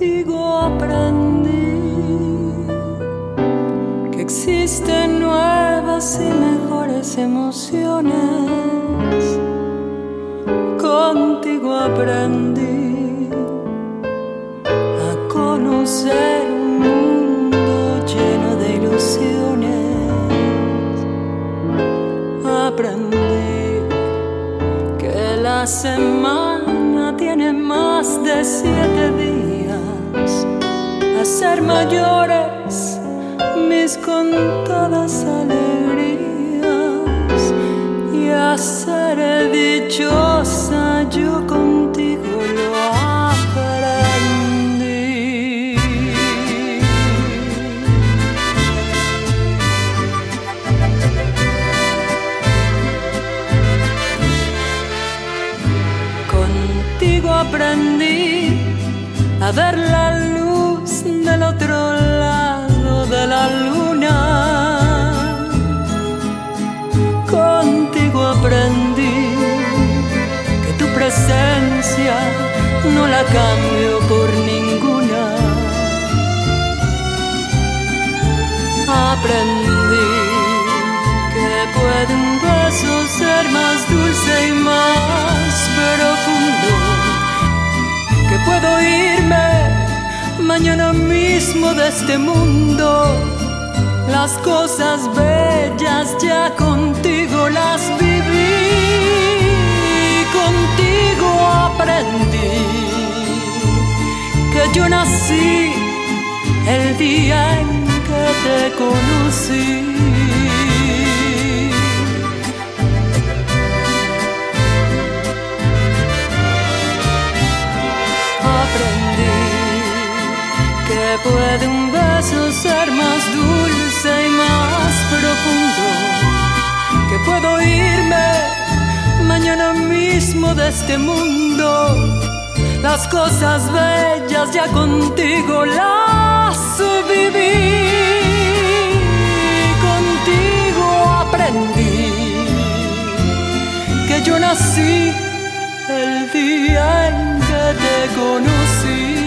contigo aprendí que existen nuevas y mejores emociones. Contigo aprendí a conocer un mundo lleno de ilusiones. Aprendí que la semana tiene más de siete días a ser mayores mis contadas alegrías y a ser dichosa yo contigo lo aprendí. Contigo aprendí a ver la luz del otro lado de la luna. Contigo aprendí que tu presencia no la cambio por ninguna. Aprendí que puede un beso ser más dulce y más de este mundo. Las cosas bellas ya contigo las viví, contigo aprendí que yo nací el día en que te conocí. Puede un beso ser más dulce y más profundo, que puedo irme mañana mismo de este mundo. Las cosas bellas ya contigo las viví, contigo aprendí que yo nací el día en que te conocí.